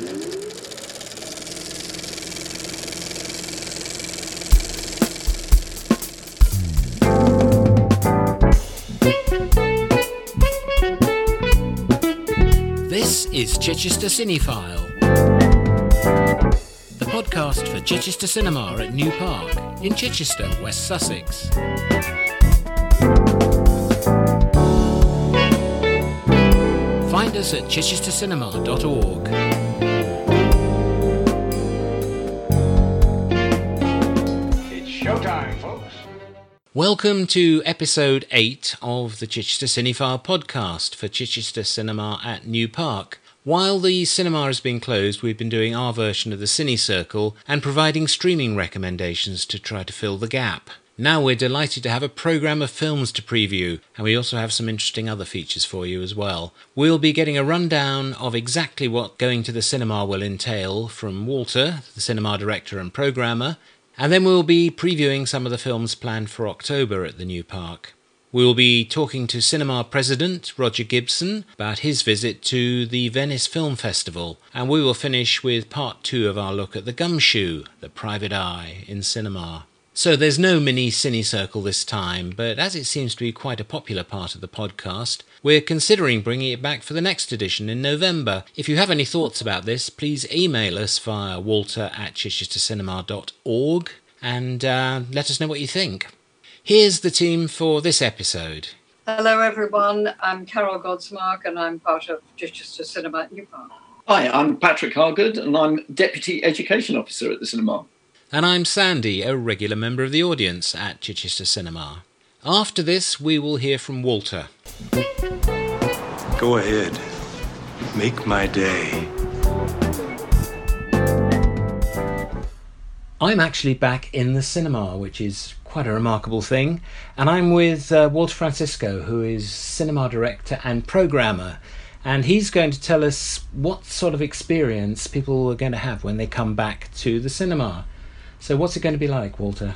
This is Chichester Cinephile, the podcast for Chichester Cinema at New Park in Chichester, West Sussex. Find us at chichestercinema.org. Welcome to episode 8 of the Chichester Cinephile podcast for Chichester Cinema at New Park. While the cinema has been closed, we've been doing our version of the Cine Circle and providing streaming recommendations to try to fill the gap. Now we're delighted to have a programme of films to preview, and we also have some interesting other features for you as well. We'll be getting a rundown of exactly what going to the cinema will entail from Walter, the cinema director and programmer, and then we'll be previewing some of the films planned for October at the new park. We'll be talking to cinema president Roger Gibson about his visit to the Venice Film Festival, and we will finish with part two of our look at the gumshoe, the private eye in cinema. So there's no mini cine circle this time, but as it seems to be quite a popular part of the podcast, we're considering bringing it back for the next edition in November. If you have any thoughts about this, please email us via walter at chichestercinema.org and uh, let us know what you think. Here's the team for this episode. Hello, everyone. I'm Carol Godsmark, and I'm part of Chichester Cinema at New Park. Hi, I'm Patrick Hargood, and I'm Deputy Education Officer at the cinema. And I'm Sandy, a regular member of the audience at Chichester Cinema. After this, we will hear from Walter. Go ahead. Make my day. I'm actually back in the cinema, which is quite a remarkable thing. And I'm with uh, Walter Francisco, who is cinema director and programmer. And he's going to tell us what sort of experience people are going to have when they come back to the cinema. So, what's it going to be like, Walter?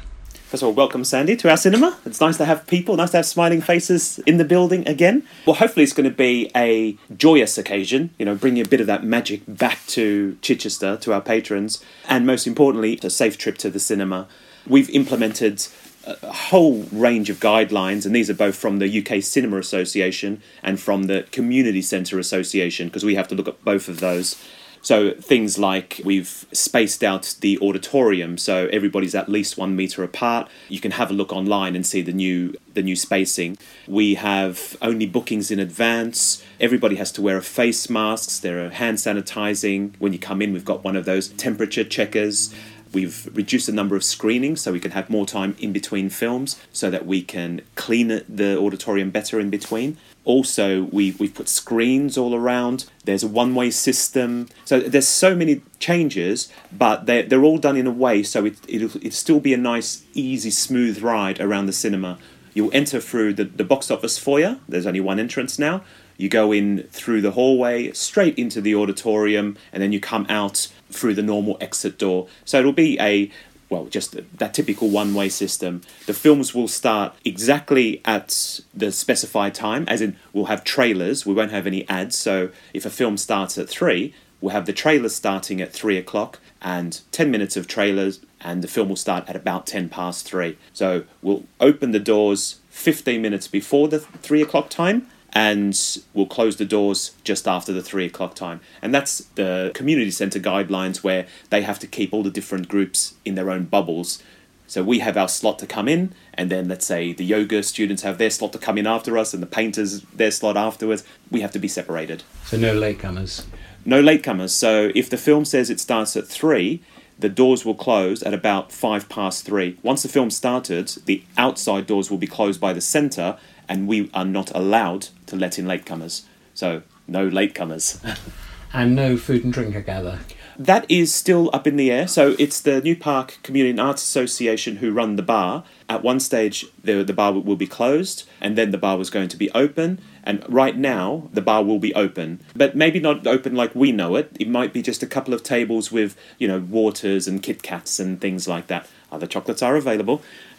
First of all, welcome Sandy to our cinema. It's nice to have people, nice to have smiling faces in the building again. Well, hopefully, it's going to be a joyous occasion, you know, bringing a bit of that magic back to Chichester, to our patrons, and most importantly, a safe trip to the cinema. We've implemented a whole range of guidelines, and these are both from the UK Cinema Association and from the Community Centre Association, because we have to look at both of those. So things like we've spaced out the auditorium so everybody's at least one meter apart. You can have a look online and see the new the new spacing. We have only bookings in advance. Everybody has to wear a face masks. There are uh, hand sanitizing. When you come in, we've got one of those temperature checkers. We've reduced the number of screenings so we can have more time in between films so that we can clean the auditorium better in between. Also, we, we've put screens all around. There's a one way system. So there's so many changes, but they're, they're all done in a way so it, it'll, it'll still be a nice, easy, smooth ride around the cinema. You'll enter through the, the box office foyer. There's only one entrance now. You go in through the hallway, straight into the auditorium, and then you come out through the normal exit door. So it'll be a well, just that typical one way system. The films will start exactly at the specified time, as in, we'll have trailers, we won't have any ads. So if a film starts at three, we'll have the trailers starting at three o'clock and 10 minutes of trailers, and the film will start at about 10 past three. So we'll open the doors 15 minutes before the three o'clock time and we'll close the doors just after the three o'clock time. And that's the community centre guidelines where they have to keep all the different groups in their own bubbles. So we have our slot to come in, and then let's say the yoga students have their slot to come in after us, and the painters their slot afterwards. We have to be separated. So, no latecomers. No latecomers. So if the film says it starts at three, the doors will close at about five past three. Once the film started, the outside doors will be closed by the centre, and we are not allowed to let in latecomers. So, no latecomers. And no food and drink, I gather. that is still up in the air. So, it's the New Park Community and Arts Association who run the bar. At one stage, the, the bar will be closed, and then the bar was going to be open. And right now, the bar will be open, but maybe not open like we know it. It might be just a couple of tables with, you know, waters and Kit Kats and things like that. Other chocolates are available.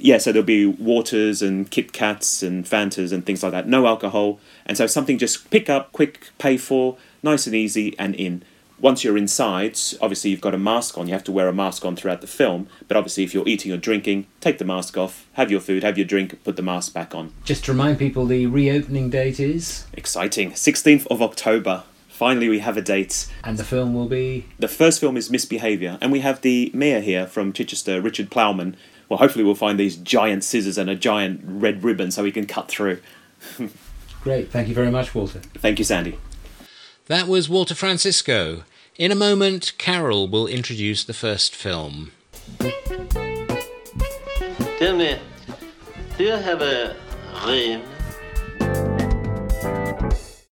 yeah, so there'll be waters and Kit Kats and Fantas and things like that. No alcohol. And so something just pick up, quick, pay for, nice and easy and in. Once you're inside, obviously you've got a mask on. You have to wear a mask on throughout the film. But obviously, if you're eating or drinking, take the mask off, have your food, have your drink, put the mask back on. Just to remind people, the reopening date is, Exciting. 16th of October. Finally, we have a date. and the film will be. The first film is Misbehaviour, and we have the mayor here from Chichester, Richard Plowman. Well, hopefully, we'll find these giant scissors and a giant red ribbon so we can cut through. Great, thank you very much, Walter. Thank you, Sandy. That was Walter Francisco. In a moment, Carol will introduce the first film. Tell me, do you have a dream?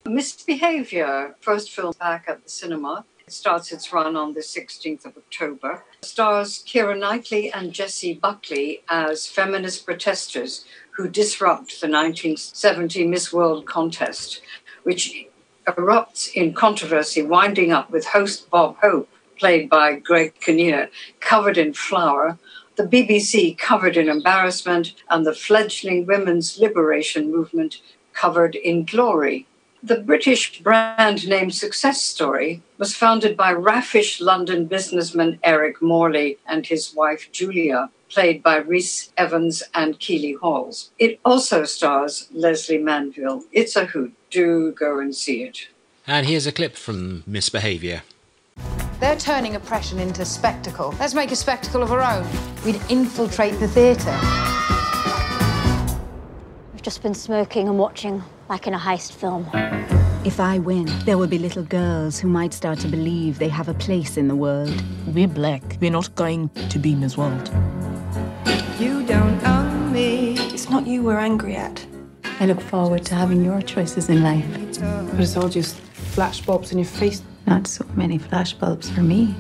Misbehaviour, first film back at the cinema. It starts its run on the 16th of October. Stars Keira Knightley and Jessie Buckley as feminist protesters who disrupt the 1970 Miss World contest, which erupts in controversy, winding up with host Bob Hope, played by Greg Kinnear, covered in flour, the BBC covered in embarrassment, and the fledgling women's liberation movement covered in glory. The British brand name Success Story was founded by raffish London businessman Eric Morley and his wife Julia, played by Rhys Ifans and Keeley Hawes. It also stars Lesley Manville. It's a hoot. Do go and see it. And here's a clip from Misbehaviour. They're turning oppression into spectacle. Let's make a spectacle of our own. We'd infiltrate the theatre. We've just been smoking and watching like in a heist film. If I win, there will be little girls who might start to believe they have a place in the world. We're black. We're not going to be Miss World. You don't own me. It's not you we're angry at. I look forward to having your choices in life. But it's all just flashbulbs in your face. Not so many flashbulbs for me.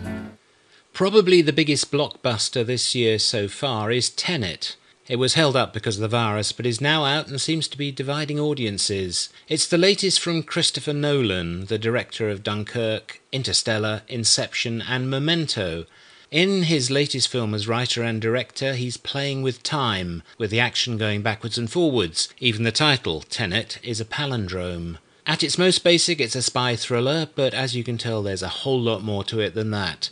Probably the biggest blockbuster this year so far is Tenet. It was held up because of the virus, but is now out and seems to be dividing audiences. It's the latest from Christopher Nolan, the director of Dunkirk, Interstellar, Inception, and Memento. In his latest film as writer and director, he's playing with time, with the action going backwards and forwards. Even the title, Tenet, is a palindrome. At its most basic, it's a spy thriller, but as you can tell, there's a whole lot more to it than that.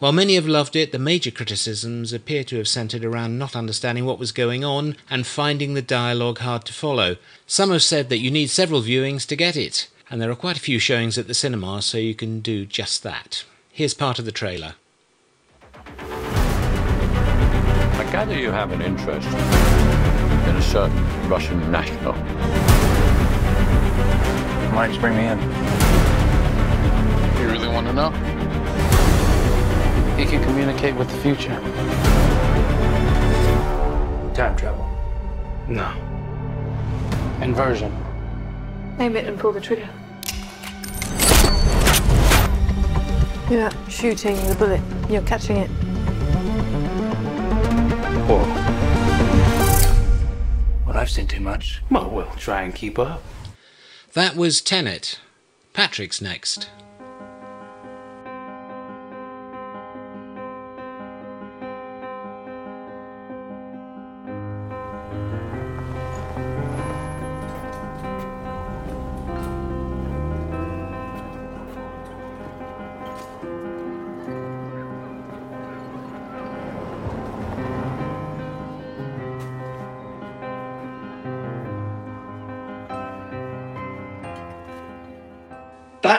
While many have loved it, the major criticisms appear to have centred around not understanding what was going on and finding the dialogue hard to follow. Some have said that you need several viewings to get it, and there are quite a few showings at the cinema, so you can do just that. Here's part of the trailer. I gather you have an interest in a certain Russian national. Why did you bring me in? You really want to know? He can communicate with the future. Time travel. No. Inversion. Aim it and pull the trigger. You're not shooting the bullet, you're catching it. Whoa. Well, I've seen too much. Well, we'll try and keep up. That was Tenet. Patrick's next.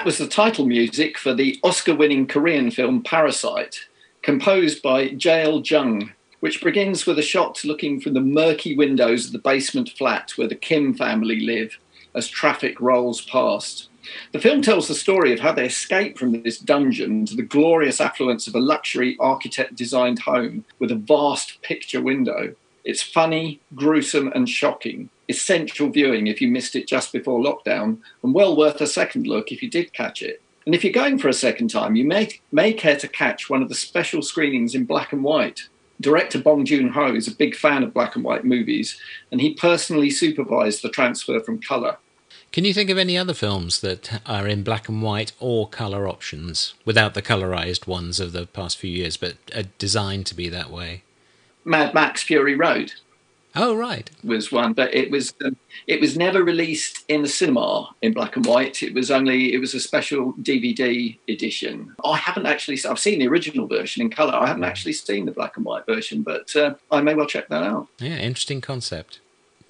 That was the title music for the Oscar winning Korean film Parasite, composed by Jaeil Jung, which begins with a shot looking from the murky windows of the basement flat where the Kim family live as traffic rolls past. The film tells the story of how they escape from this dungeon to the glorious affluence of a luxury architect designed home with a vast picture window. It's funny, gruesome, and shocking. Essential viewing if you missed it just before lockdown, and well worth a second look if you did catch it. And if you're going for a second time, you may, may care to catch one of the special screenings in black and white. Director Bong Joon Ho is a big fan of black and white movies, and he personally supervised the transfer from colour. Can you think of any other films that are in black and white or colour options, without the colourised ones of the past few years, but are designed to be that way? Mad Max Fury Road. Oh right, was one, but it was um, it was never released in the cinema in black and white. It was only it was a special DVD edition. I haven't actually I've seen the original version in color. I haven't actually seen the black and white version, but uh, I may well check that out. Yeah, interesting concept.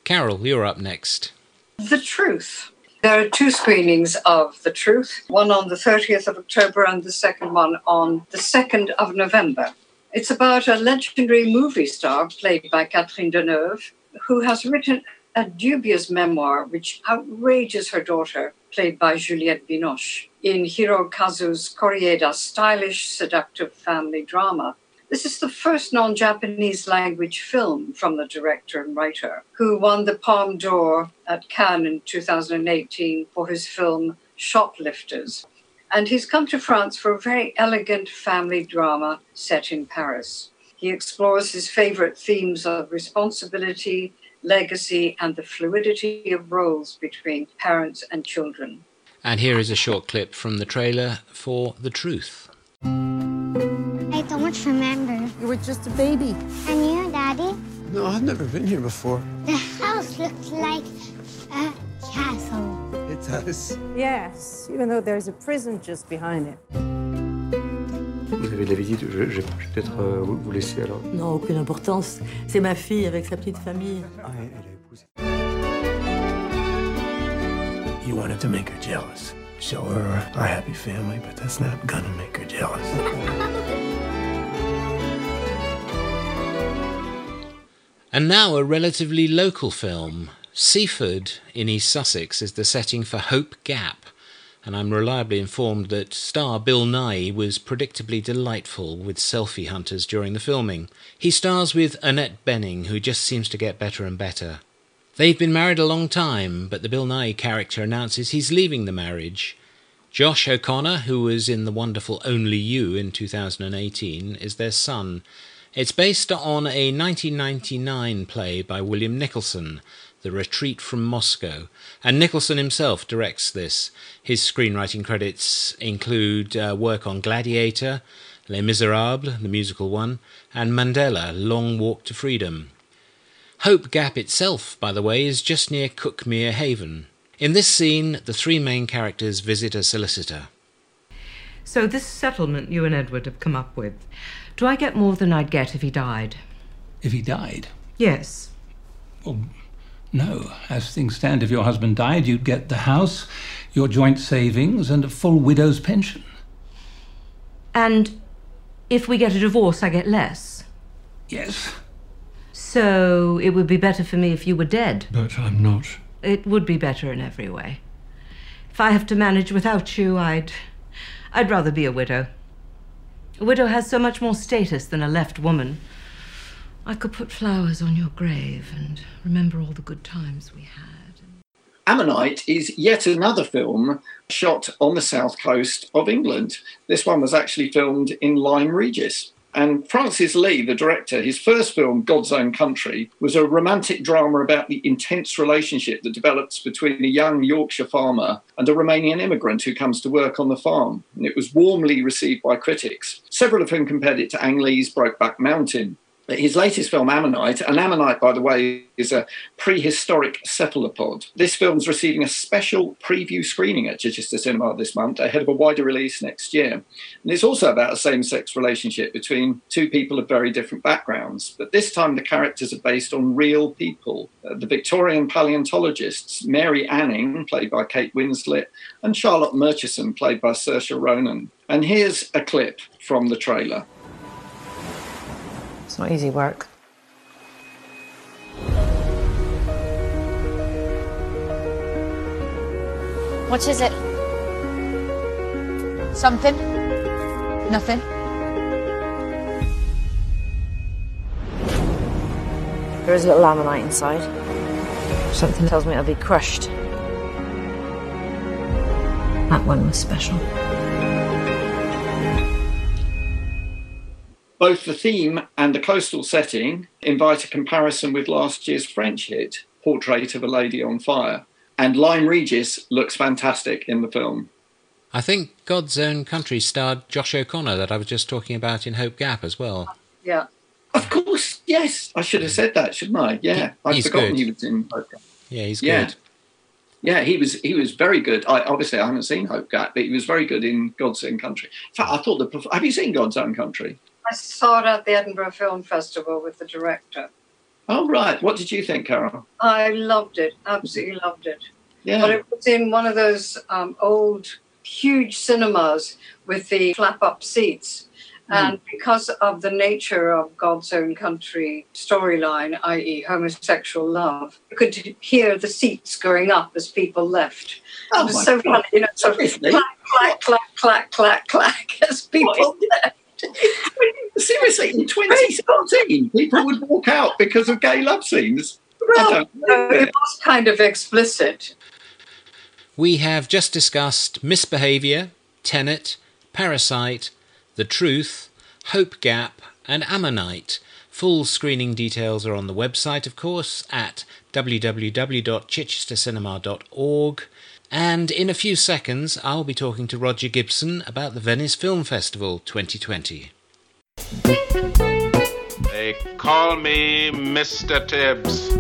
Carol, you're up next. The Truth. There are two screenings of The Truth, one on the 30th of October and the second one on the 2nd of November. It's about a legendary movie star played by Catherine Deneuve, who has written a dubious memoir which outrages her daughter, played by Juliette Binoche, in Hirokazu's Koreeda stylish, seductive family drama. This is the first non Japanese language film from the director and writer, who won the Palme d'Or at Cannes in 2018 for his film Shoplifters. And he's come to France for a very elegant family drama set in Paris. He explores his favorite themes of responsibility, legacy, and the fluidity of roles between parents and children. And here is a short clip from the trailer for The Truth. I don't remember. You were just a baby. And you, Daddy? No, I've never been here before. The house looks like a castle. It does. Yes, even though there's a prison just behind it. Vous avez de la visite, je, je, je vais peut-être euh, vous, vous laisser alors. Non, aucune importance. C'est ma fille avec sa petite famille. Ah, elle a épousé. You wanted to make her jealous. Show her our happy family, but that's not gonna make her jealous. And now a relatively local film. Seaford in East Sussex is the setting for Hope Gap, and I'm reliably informed that star Bill Nighy was predictably delightful with selfie hunters during the filming. He stars with Annette Bening, who just seems to get better and better. They've been married a long time, but the Bill Nighy character announces he's leaving the marriage. Josh O'Connor, who was in the wonderful Only You in 2018, is their son. It's based on a 1999 play by William Nicholson, The Retreat from Moscow, and Nicholson himself directs this. His screenwriting credits include uh, work on Gladiator, Les Miserables, the musical one, and Mandela, Long Walk to Freedom. Hope Gap itself, by the way, is just near Cuckmere Haven. In this scene, the three main characters visit a solicitor. So, this settlement you and Edward have come up with, do I get more than I'd get if he died? If he died? Yes. Well, no. As things stand, if your husband died, you'd get the house, your joint savings, and a full widow's pension. And if we get a divorce, I get less? Yes. So, it would be better for me if you were dead? But I'm not. It would be better in every way. If I have to manage without you, I'd. I'd rather be a widow. A widow has so much more status than a left woman. I could put flowers on your grave and remember all the good times we had. Ammonite is yet another film shot on the south coast of England. This one was actually filmed in Lyme Regis. And Francis Lee, the director, his first film, God's Own Country, was a romantic drama about the intense relationship that develops between a young Yorkshire farmer and a Romanian immigrant who comes to work on the farm. And it was warmly received by critics, several of whom compared it to Ang Lee's Brokeback Mountain. His latest film, Ammonite, and Ammonite, by the way, is a prehistoric cephalopod. This film's receiving a special preview screening at Chichester Cinema this month, ahead of a wider release next year. And it's also about a same sex relationship between two people of very different backgrounds, but this time the characters are based on real people. Uh, the Victorian paleontologists, Mary Anning, played by Kate Winslet, and Charlotte Murchison, played by Saoirse Ronan. And here's a clip from the trailer. It's not easy work. What is it? Something? Nothing? There is a little ammonite inside. Something tells me it'll be crushed. That one was special. Both the theme and the coastal setting invite a comparison with last year's French hit, Portrait of a Lady on Fire. And Lyme Regis looks fantastic in the film. I think God's Own Country starred Josh O'Connor that I was just talking about in Hope Gap as well. Yeah. Of course, yes. I should have said that, shouldn't I? Yeah, I'd forgotten good. he was in Hope Gap. Yeah, he's Yeah. good. Yeah, he was he was very good. I obviously I haven't seen Hope Gap, but he was very good in God's Own Country. In fact, I thought the have you seen God's Own Country? I saw it at the Edinburgh Film Festival with the director. Oh right, what did you think, Carol? I loved it, absolutely loved it. Yeah. But it was in one of those um, old, huge cinemas with the flap up seats. And because of the nature of God's Own Country storyline, i.e., homosexual love, you could hear the seats going up as people left. Oh it was so God. funny, you know, sort of clack, clack, clack, clack, clack, clack as people left. Seriously, in 2017, people would walk out because of gay love scenes. Well, don't no, it it. was kind of explicit. We have just discussed Misbehaviour, Tenet, Parasite, The Truth, Hope Gap, and Ammonite. Full screening details are on the website, of course, at www.chichestercinema.org. And in a few seconds, I'll be talking to Roger Gibson about the Venice Film Festival 2020. They call me Mr. Tibbs.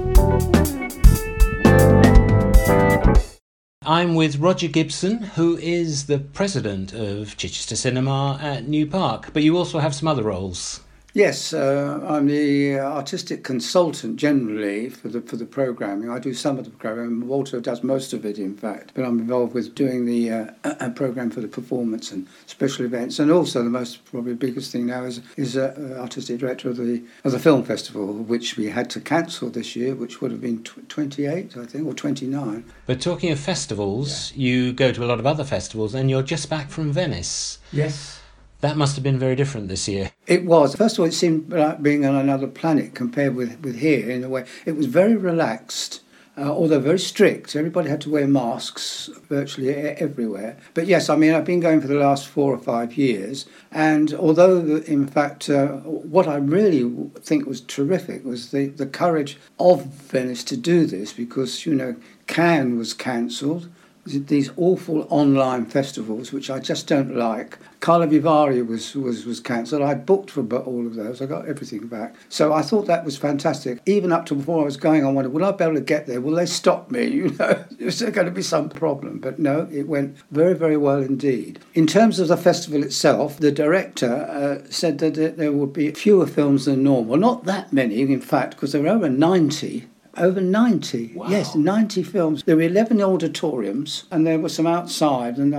I'm with Roger Gibson, who is the president of Chichester Cinema at New Park, but you also have some other roles. Yes, uh, I'm the artistic consultant generally for the for the programming. I do some of the programming. Walter does most of it, in fact. But I'm involved with doing the uh, uh, program for the performance and special events, and also the most probably biggest thing now is is uh, uh, artistic director of the of the film festival, which we had to cancel this year, which would have been tw- 28, I think, or 29. But talking of festivals, you go to a lot of other festivals, and you're just back from Venice. Yes. That must have been very different this year. It was. First of all, it seemed like being on another planet compared with, with here in a way. It was very relaxed, uh, although very strict. Everybody had to wear masks virtually everywhere. But yes, I mean, I've been going for the last four or five years. And although, in fact, uh, what I really think was terrific was the, the courage of Venice to do this because, you know, Cannes was cancelled these awful online festivals, which I just don't like. Karlovy Vary was was was cancelled. I booked for all of those. I got everything back. So I thought that was fantastic. Even up to before I was going, I wondered, will I be able to get there? Will they stop me? You know, is there going to be some problem? But no, it went very very well indeed. In terms of the festival itself, the director uh, said that there would be fewer films than normal. Not that many, in fact, because there were over ninety. Over 90, yes, 90 films. There were 11 auditoriums and there were some outside. And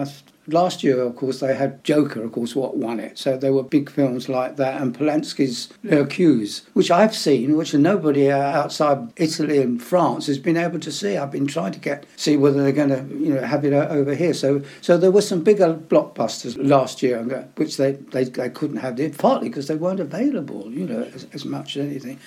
last year, of course, they had Joker, of course, what won it. So there were big films like that and Polanski's J'accuse, which I've seen, which nobody uh, outside Italy and France has been able to see. I've been trying to get see whether they're going to, you know, have it over here. So, so there were some bigger blockbusters last year, uh, which they, they, they couldn't have, partly because they weren't available, you know, as, as much as anything.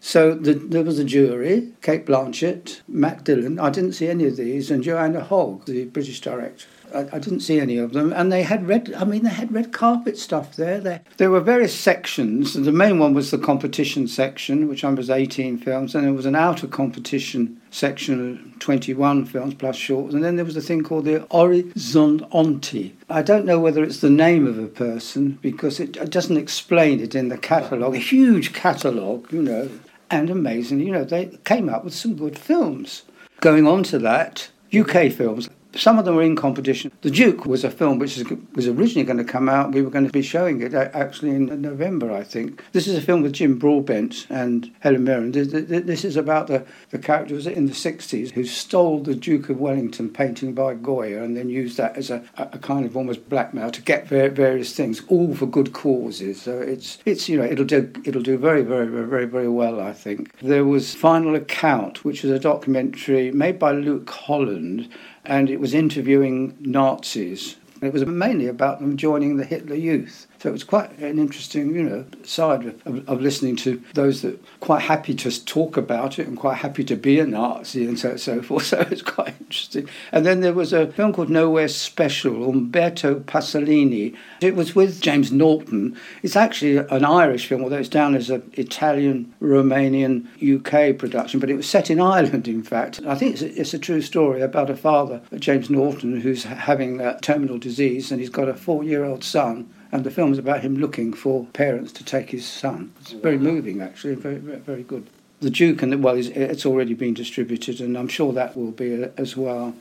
So the, there was a jury, Cate Blanchett, Matt Dillon. I didn't see any of these, and Joanna Hogg, the British director. I, I didn't see any of them, and they had red. I mean, they had red carpet stuff there. There, there were various sections. The main one was the competition section, which was 18 films, and there was an outer competition section of 21 films plus shorts, and then there was a thing called the Orizzonti. I don't know whether it's the name of a person because it, it doesn't explain it in the catalogue. A huge catalogue, you know, and amazing, you know, they came up with some good films. Going on to that, UK films. Some of them were in competition. The Duke was a film which was originally going to come out. We were going to be showing it actually in November, I think. This is a film with Jim Broadbent and Helen Mirren. This- is about the, the character was in the 60s who stole the Duke of Wellington painting by Goya and then used that as a, a kind of almost blackmail to get various things, all for good causes. So it's, it's you know, it'll do, it'll do very, very, very, very well, I think. There was Final Account, which is a documentary made by Luke Holland and it was interviewing Nazis. It was mainly about them joining the Hitler Youth. So it was quite an interesting, you know, side of, of, listening to those that quite happy to talk about it and quite happy to be a Nazi and so so forth. So it's quite interesting. And then there was a film called Nowhere Special, Umberto Pasolini. It was with James Norton. It's actually an Irish film, although it's down as an Italian, Romanian, UK production, but it was set in Ireland, in fact. I think it's a, it's a true story about a father, James Norton, who's having uh, terminal disease and he's got a four year old son and the film is about him looking for parents to take his son. It's very moving, actually, very, very, very good. The Duke, and the, well, it's already been distributed, and I'm sure that will be uh, as well.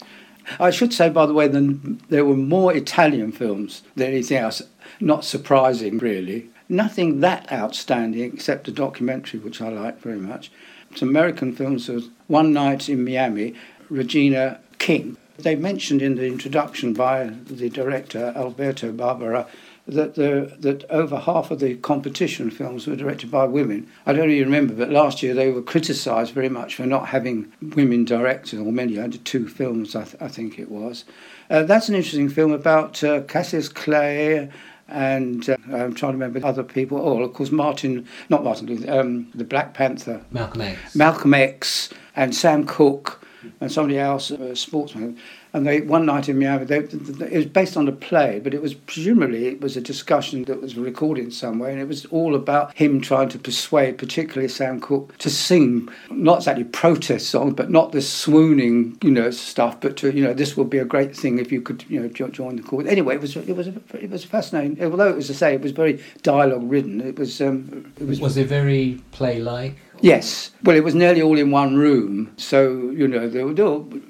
I should say, by the way, that there were more Italian films than anything else. Not surprising, really. Nothing that outstanding except a documentary, which I like very much. It's American films was One Night in Miami, Regina King. They mentioned in the introduction by the director, Alberto Barbera, that the, that over half of the competition films were directed by women. I don't even remember, but last year they were criticised very much for not having women directors, or many, under two films, I, th- I think it was. Uh, that's an interesting film about uh, Cassius Clay and uh, I'm trying to remember other people. Oh, of course, Martin, not Martin Luther, um, the Black Panther. Malcolm X. Malcolm X and Sam Cooke and somebody else, a sportsman and they one night in Miami. They, it was based on a play, but it was presumably it was a discussion that was recorded somewhere, and it was all about him trying to persuade, particularly Sam Cooke, to sing not exactly protest songs, but not this swooning, you know, stuff. But to you know, this would be a great thing if you could, you know, join the chorus. Anyway, it was it was it was fascinating. Although it was to say it was very dialogue ridden. It was um, it was was it very play like? Yes. Well, it was nearly all in one room, so you know there were, to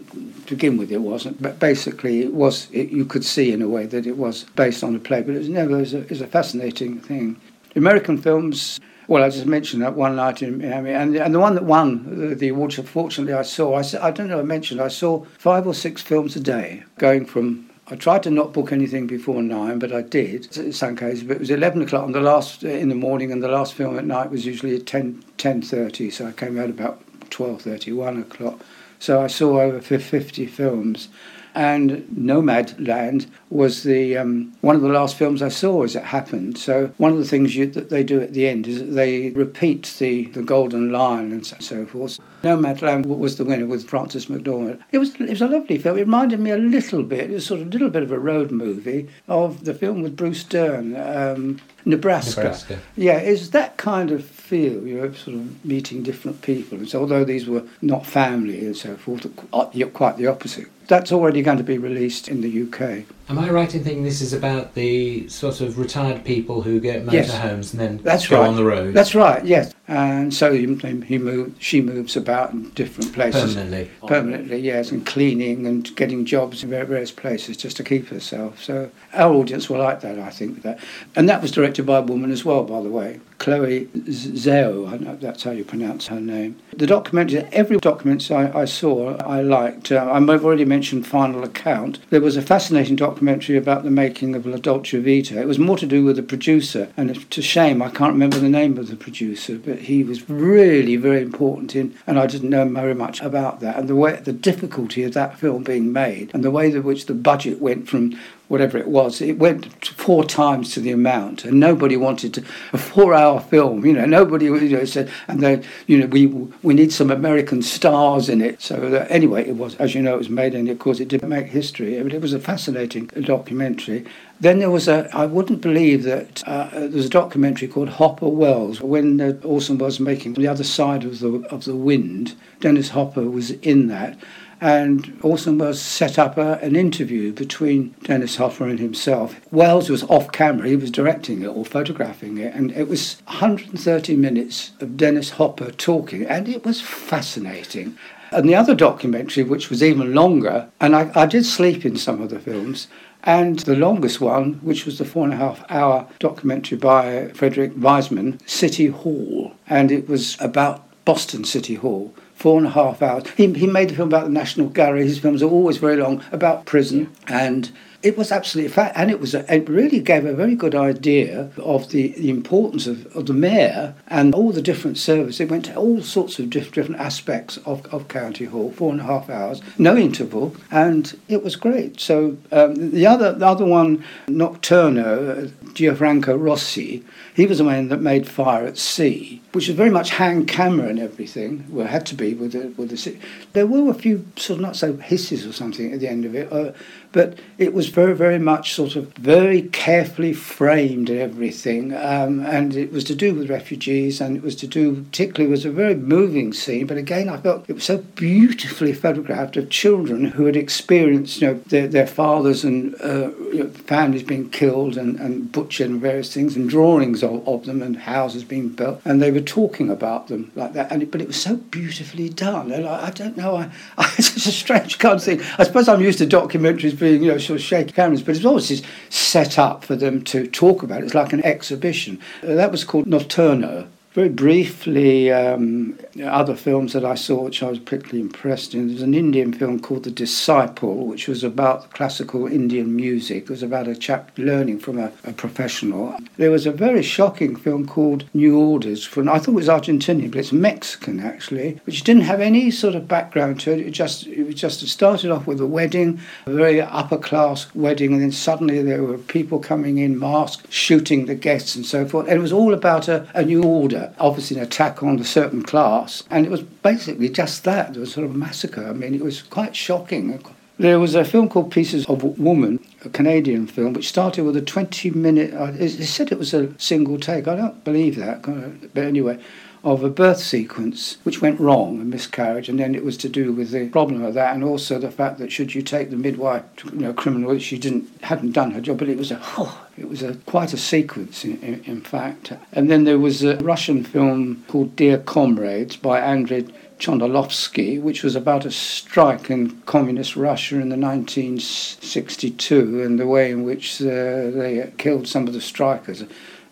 begin with it wasn't, but basically it was. It, you could see in a way that it was based on a play, but it was never. It a, it was a fascinating thing. American films. Well, I just mentioned that one night in Miami, and and the one that won the award. Fortunately, I saw. I, I don't know. I mentioned I saw five or six films a day, going from I tried to not book anything before nine, but I did in some cases. But it was 11 o'clock on the last uh, in the morning, and the last film at night was usually at 10, 10.30, so I came out about 12.30, 1 o'clock. So I saw over 50 films. And Nomadland was the um, one of the last films I saw as it happened. So one of the things you, that they do at the end is that they repeat the, the Golden Lion and so, so forth. Nomadland was the winner with Frances McDormand. It was it was a lovely film. It reminded me a little bit. It was sort of a little bit of a road movie of the film with Bruce Dern. Um, Nebraska. Nebraska. Yeah, it's that kind of feel, you know, sort of meeting different people. And so, although these were not family and so forth, uh, quite the opposite. That's already going to be released in the UK. Am I right in thinking this is about the sort of retired people who get motorhomes yes. and then That's go right. on the road? That's right. Yes, and so he, he moved, she moves about in different places permanently. Permanently, yes, and cleaning and getting jobs in various places just to keep herself. So our audience will like that, I think. That, and that was directed by a woman as well, by the way, Chloe Zhao. That's how you pronounce her name. The documentary, every document I, I saw, I liked. Uh, I've already mentioned Final Account. There was a fascinating documentary about the making of La Dolce Vita. It was more to do with the producer, and a shame I can't remember the name of the producer, but he was really very important in, and I didn't know very much about that, and the way the difficulty of that film being made, and the way in which the budget went from whatever it was, it went four times to the amount, and nobody wanted to, a four-hour film. You know, nobody you know said, and then you know we we need some American stars in it. So that, anyway, it was as you know it was made, and of course it did make history. But it was a fascinating documentary. Then there was a, I wouldn't believe that uh, there was a documentary called Hopper Welles when uh, Orson was making The Other Side of the of the Wind. Dennis Hopper was in that, and Orson set up a, an interview between Dennis Hopper and himself. Welles was off camera, he was directing it or photographing it, and it was 130 minutes of Dennis Hopper talking, and it was fascinating. And the other documentary, which was even longer, and I, I did sleep in some of the films, and the longest one, which was the four and a half hour documentary by Frederick Wiseman, City Hall, and it was about Boston City Hall four and a half hours. He, he made a film about the National Gallery. His films are always very long, about prison. And it was absolutely fat, and it was a, it really gave a very good idea of the, the importance of, of the mayor and all the different services. It went to all sorts of diff- different aspects of, of County Hall, four and a half hours, no interval, and it was great. So um, the other the other one, Notturno, Gianfranco Rosi, he was the man that made Fire at Sea, which was very much hand camera and everything. Well, had to be with the with the. There were a few sort of not so hisses or something at the end of it, uh, but it was very, very much sort of very carefully framed and everything. Um, and it was to do with refugees, and it was to do, particularly, was a very moving scene. But again, I felt it was so beautifully photographed of children who had experienced, you know, their, their fathers and uh, families being killed and, and butchered and various things, and drawings of, of them and houses being built. And they were talking about them like that. And it, but it was so beautifully done. And I, I don't know, I, I, it's a strange kind of thing. I suppose I'm used to documentaries being, you know, sort of shaky cameras, but it's always set up for them to talk about. It's like an exhibition. Uh, that was called Notturno. Very briefly, um, other films that I saw which I was particularly impressed in. There's an Indian film called The Disciple, which was about classical Indian music. It was about a chap learning from a, a professional. There was a very shocking film called New Orders. From, I thought it was Argentinian, but it's Mexican actually, which didn't have any sort of background to it. It just it was just started off with a wedding, a very upper class wedding, and then suddenly there were people coming in masked, shooting the guests and so forth. And it was all about a, a new order obviously an attack on a certain class, and it was basically just that. It was sort of a massacre. I mean, it was quite shocking. There was a film called Pieces of Woman, a Canadian film, which started with a 20 minute. Uh, they said it was a single take. I don't believe that, but anyway, of a birth sequence which went wrong, a miscarriage, and then it was to do with the problem of that, and also the fact that should you take the midwife, you know, criminal, she didn't hadn't done her job, but it was a oh, it was a quite a sequence, in, in, in fact. And then there was a Russian film called Dear Comrades by Andrei Chodorkovsky, which was about a strike in communist Russia in the 1962 and the way in which uh, they killed some of the strikers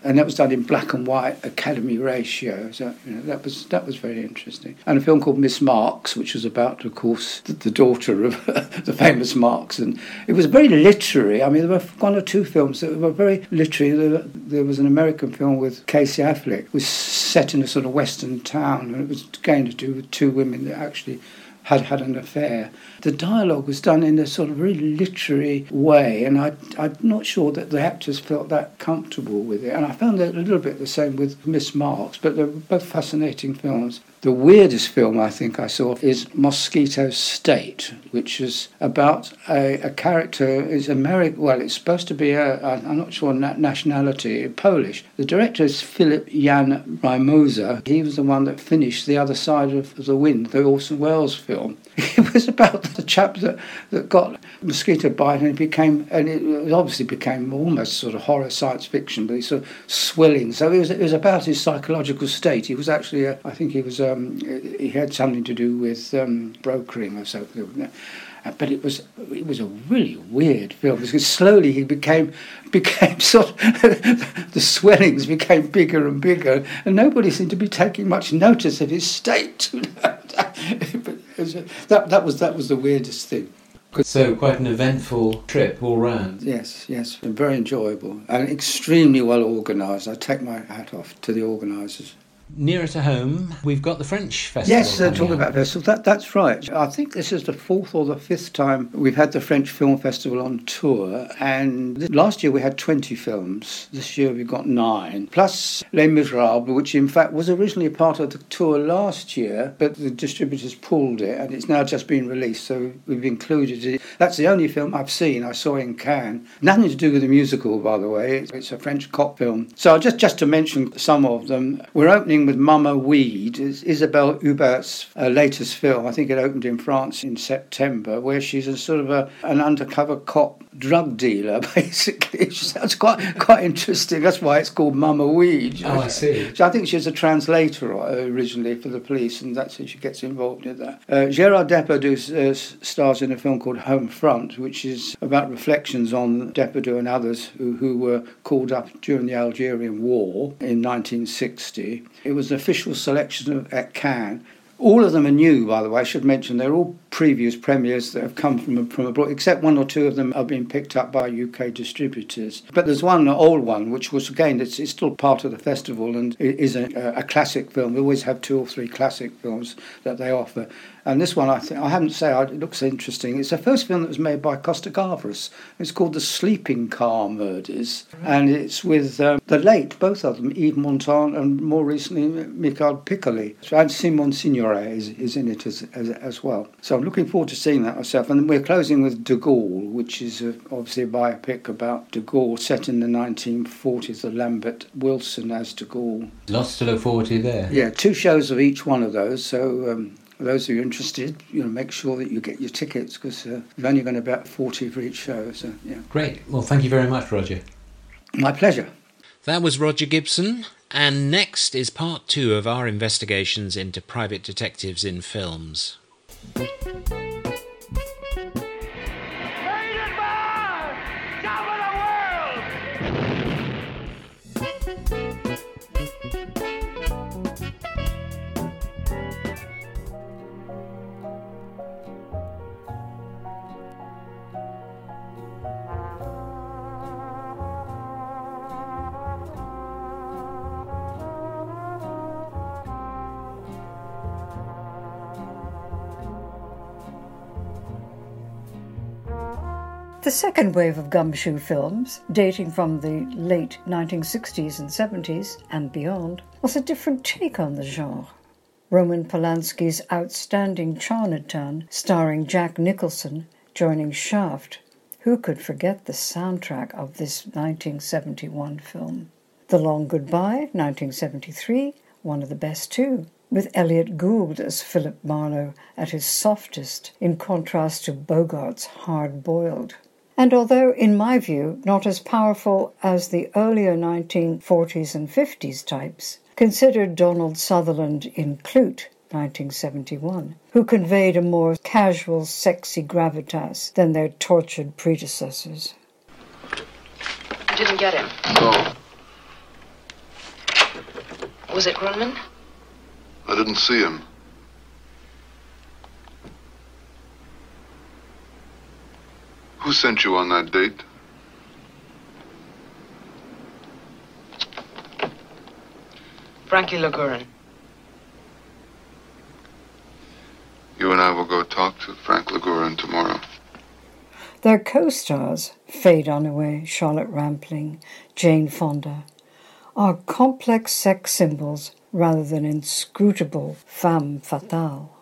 and that was done in black and white Academy ratio. So you know, that was that was very interesting. And a film called Miss Marx, which was about, of course, the, the daughter of the famous Marx, and it was very literary. I mean, there were one or two films that were very literary. There, there was an American film with Casey Affleck, it was set in a sort of western town, and it was again to do with two women that actually had had an affair. The dialogue was done in a sort of very literary way, and I, I'm not sure that the actors felt that comfortable with it. And I found it a little bit the same with Miss Marx, but they're both fascinating films. The weirdest film I think I saw is Mosquito State, which is about a, a character is American. Well, it's supposed to be a, a I'm not sure nationality, Polish. The director is Filip Jan Rymsza. He was the one that finished The Other Side of the Wind, the Orson Welles film. It was about the chap that, that got mosquito bite and it became and it obviously became almost sort of horror science fiction, but he's sort of swelling. So it was it was about his psychological state. He was actually a, I think he was um, he had something to do with um, brokering or something. Uh, but it was it was a really weird film because slowly he became became sort of the swellings became bigger and bigger, and nobody seemed to be taking much notice of his state. that that was that was the weirdest thing. So quite an eventful trip all round. Yes, yes, very enjoyable and extremely well organised. I take my hat off to the organisers. Nearer to home, we've got the French festival. Yes, they're talking about festival. That, that's right. I think this is the fourth or the fifth time we've had the French Film Festival on tour. And last year we had 20 films. This year we've got nine. Plus Les Miserables, which in fact was originally part of the tour last year, but the distributors pulled it and it's now just been released. So we've included it. That's the only film I've seen, I saw in Cannes. Nothing to do with the musical, by the way. It's a French cop film. So just, just to mention some of them, we're opening with Mama Weed, is Isabelle Huppert's uh, latest film. I think it opened in France in September, where she's a sort of a, an undercover cop drug dealer, basically. That's quite quite interesting. That's why it's called Mama Weed. Oh, I see. So I think she's a translator originally for the police, and that's how she gets involved in that. Uh, Gerard Depardieu uh, stars in a film called Home Front, which is about reflections on Depardieu and others who, who were called up during the Algerian War in 1960. It was an official selection of, at Cannes. All of them are new, by the way. I should mention they're all previous premieres that have come from from abroad, except one or two of them are being picked up by UK distributors. But there's one old one, which was again it's, it's still part of the festival and is a, a classic film. They always have two or three classic films that they offer. And this one, I think I haven't say it looks interesting. It's the first film that was made by Costa Gavras. It's called The Sleeping Car Murders, and it's with um, the late both of them, Yves Montand and more recently Michel Piccoli and Simone Signoret Signoret is, is in it as, as, as well. So I'm looking forward to seeing that myself. And we're closing with De Gaulle, which is a, obviously a biopic about De Gaulle set in the 1940s, the Lambert Wilson as De Gaulle. Lots to look forward to there. Yeah, two shows of each one of those. So um, for those who are interested, you know, make sure that you get your tickets because uh, we're only going to about 40 for each show. So, yeah. Great. Well, thank you very much, Roger. My pleasure. That was Roger Gibson, and next is part two of our investigations into private detectives in films. Second wave of gumshoe films, dating from the late 1960s and 70s and beyond, was a different take on the genre. Roman Polanski's outstanding Chinatown, starring Jack Nicholson, joining Shaft. Who could forget the soundtrack of this 1971 film? The Long Goodbye, 1973, one of the best too, with Elliott Gould as Philip Marlowe at his softest, in contrast to Bogart's hard boiled and although, in my view, not as powerful as the earlier 1940s and 50s types, considered Donald Sutherland in Klute, 1971, who conveyed a more casual, sexy gravitas than their tortured predecessors. You didn't get him. No, Was it Grunman? I didn't see him. Who sent you on that date? Frankie Ligourin. You and I will go talk to Frank Ligourin tomorrow. Their co stars, Faye Dunaway, Charlotte Rampling, Jane Fonda, are complex sex symbols rather than inscrutable femme fatale.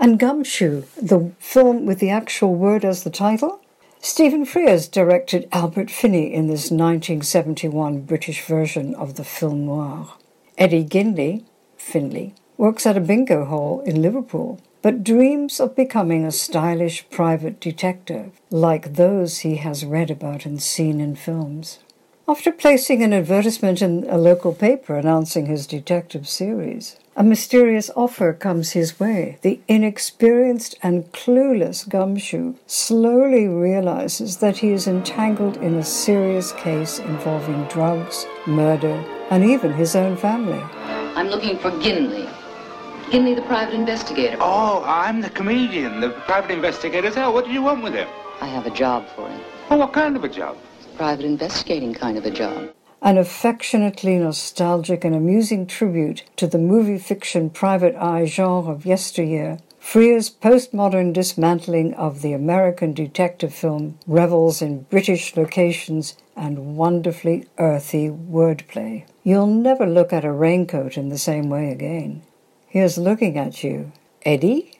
And Gumshoe, the film with the actual word as the title? Stephen Frears directed Albert Finney in this 1971 British version of the film noir. Eddie Ginley, Finney, works at a bingo hall in Liverpool, but dreams of becoming a stylish private detective like those he has read about and seen in films. After placing an advertisement in a local paper announcing his detective series, a mysterious offer comes his way. The inexperienced and clueless Gumshoe slowly realizes that he is entangled in a serious case involving drugs, murder, and even his own family. I'm looking for Ginley. Ginley, the private investigator. Oh, I'm the comedian, the private investigator's hell. What do you want with him? I have a job for him. Oh, what kind of a job? Private investigating kind of a job. An affectionately nostalgic and amusing tribute to the movie fiction private eye genre of yesteryear, Frears' postmodern dismantling of the American detective film revels in British locations and wonderfully earthy wordplay. You'll never look at a raincoat in the same way again. Here's looking at you. Eddie?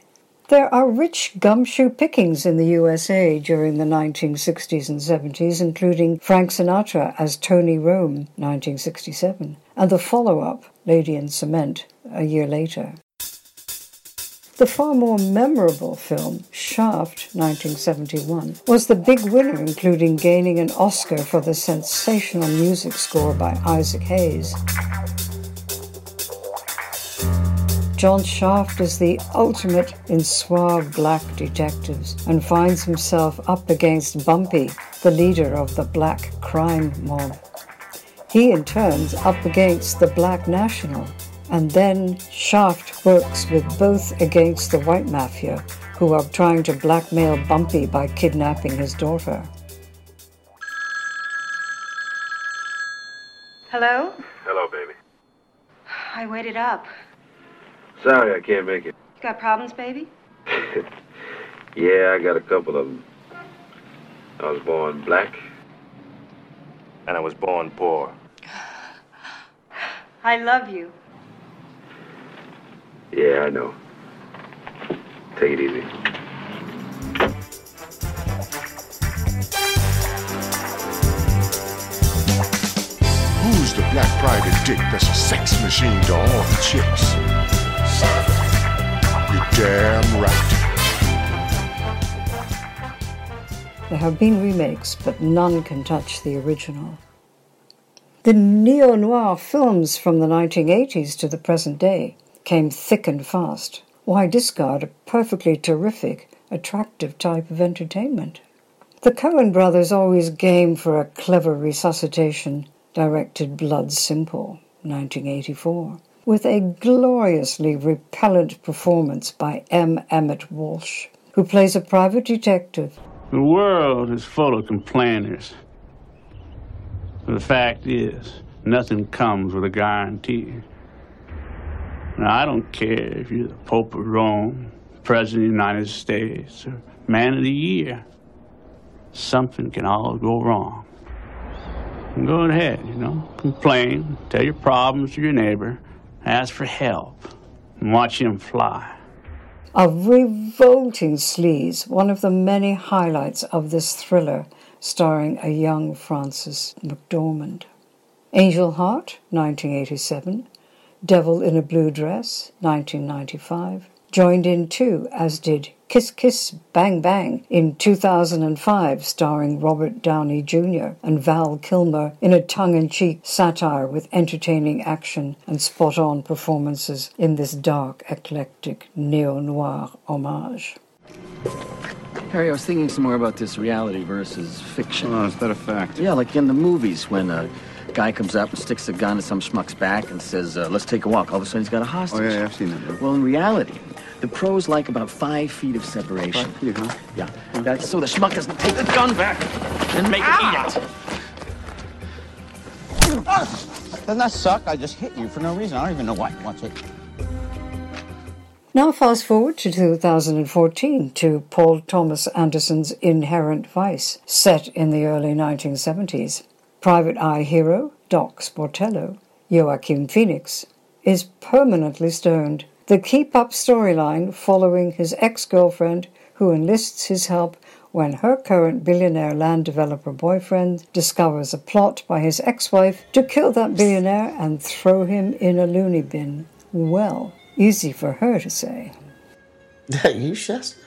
There are rich gumshoe pickings in the USA during the 1960s and 70s, including Frank Sinatra as Tony Rome, 1967, and the follow up, Lady in Cement, a year later. The far more memorable film, Shaft, 1971, was the big winner, including gaining an Oscar for the sensational music score by Isaac Hayes. John Shaft is the ultimate in suave black detectives and finds himself up against Bumpy, the leader of the black crime mob. He, in turn, up against the black national, and then Shaft works with both against the white mafia, who are trying to blackmail Bumpy by kidnapping his daughter. Hello? Hello, baby. I waited up. Sorry I can't make it. You got problems, baby? Yeah, I got a couple of them. I was born black, and I was born poor. I love you. Yeah, I know. Take it easy. Who's the black private dick that's a sex machine to all the chicks? You're damn right. There have been remakes, but none can touch the original. The neo noir films from the 1980s to the present day came thick and fast. Why discard a perfectly terrific, attractive type of entertainment? The Coen brothers always game for a clever resuscitation, directed Blood Simple, 1984, with a gloriously repellent performance by M. Emmet Walsh, who plays a private detective The world is full of complainers. The fact is, nothing comes with a guarantee. Now, I don't care if you're the Pope of Rome, President of the United States, or Man of the Year. Something can all go wrong. And go ahead, you know, complain, tell your problems to your neighbor, ask for help, and watch him fly. A revolting sleaze, one of the many highlights of this thriller starring a young Frances McDormand. Angel Heart, 1987. Devil in a Blue Dress, 1995. Joined in too, as did Kiss Kiss Bang Bang in 2005, starring Robert Downey Jr. and Val Kilmer in a tongue in cheek satire with entertaining action and spot on performances in this dark, eclectic neo noir homage. Harry, I was thinking some more about this reality versus fiction. Oh, is that a fact? Yeah, like in the movies when a guy comes up and sticks a gun in some schmuck's back and says, uh, let's take a walk. All of a sudden he's got a hostage. Oh, yeah, yeah, I've seen that. movie. Well, in reality, the pros like about five feet of separation. Five feet, huh? Yeah. That's so the schmuck doesn't take the gun back and make it eat it. Ah! Doesn't that suck? I just hit you for no reason. I don't even know why. Watch it. Now, fast forward to 2014 to Paul Thomas Anderson's Inherent Vice, set in the early 1970s. Private Eye hero Doc Sportello, Joaquin Phoenix, is permanently stoned. The keep up storyline following his ex girlfriend who enlists his help when her current billionaire land developer boyfriend discovers a plot by his ex wife to kill that billionaire and throw him in a loony bin. Well, easy for her to say. That you, Shasta?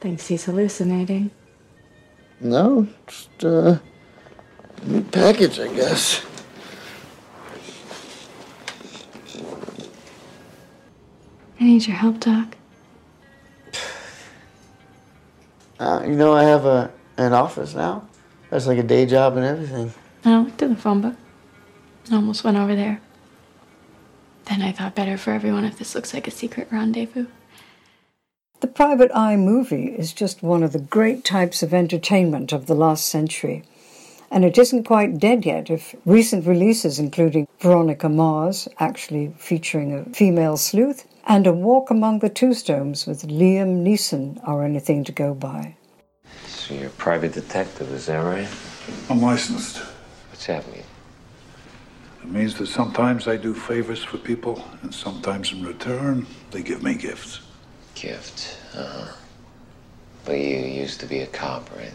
Thinks he's hallucinating. No, just uh, new package, I guess. I need your help, Doc. Uh, you know, I have a an office now. That's like a day job and everything. I looked in the phone book. I almost went over there. Then I thought better for everyone if this looks like a secret rendezvous. The Private Eye movie is just one of the great types of entertainment of the last century. And it isn't quite dead yet if recent releases, including Veronica Mars, actually featuring a female sleuth, and A Walk Among the Tombstones with Liam Neeson are anything to go by. So you're a private detective, is that right? I'm licensed. What's that mean? It means that sometimes I do favors for people, and sometimes in return, they give me gifts. Gift. Uh-huh. But you used to be a cop, right?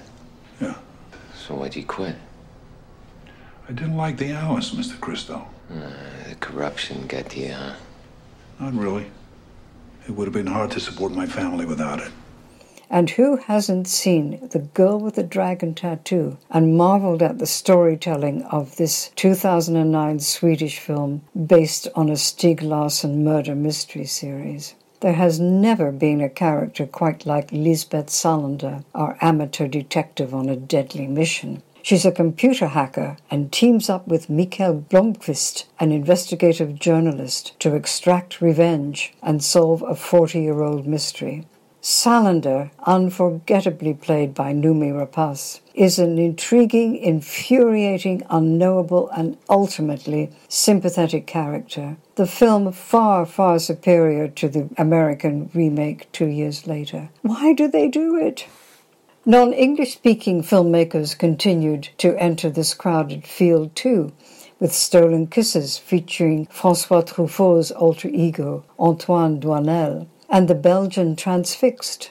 Yeah. So why'd you quit? I didn't like the hours, Mr. Kristo. Uh, the corruption got to you, huh? Not really. It would have been hard to support my family without it. And who hasn't seen The Girl with the Dragon Tattoo and marveled at the storytelling of this 2009 Swedish film based on a Stieg Larsson murder mystery series? There has never been a character quite like Lisbeth Salander, our amateur detective on a deadly mission. She's a computer hacker and teams up with Mikael Blomkvist, an investigative journalist, to extract revenge and solve a 40 year old mystery. Salander, unforgettably played by Noomi Rapace, is an intriguing, infuriating, unknowable, and ultimately sympathetic character. The film far, far superior to the American remake two years later. Why do they do it? Non English speaking filmmakers continued to enter this crowded field too, with Stolen Kisses featuring Francois Truffaut's alter ego, Antoine Doinel, and the Belgian Transfixed.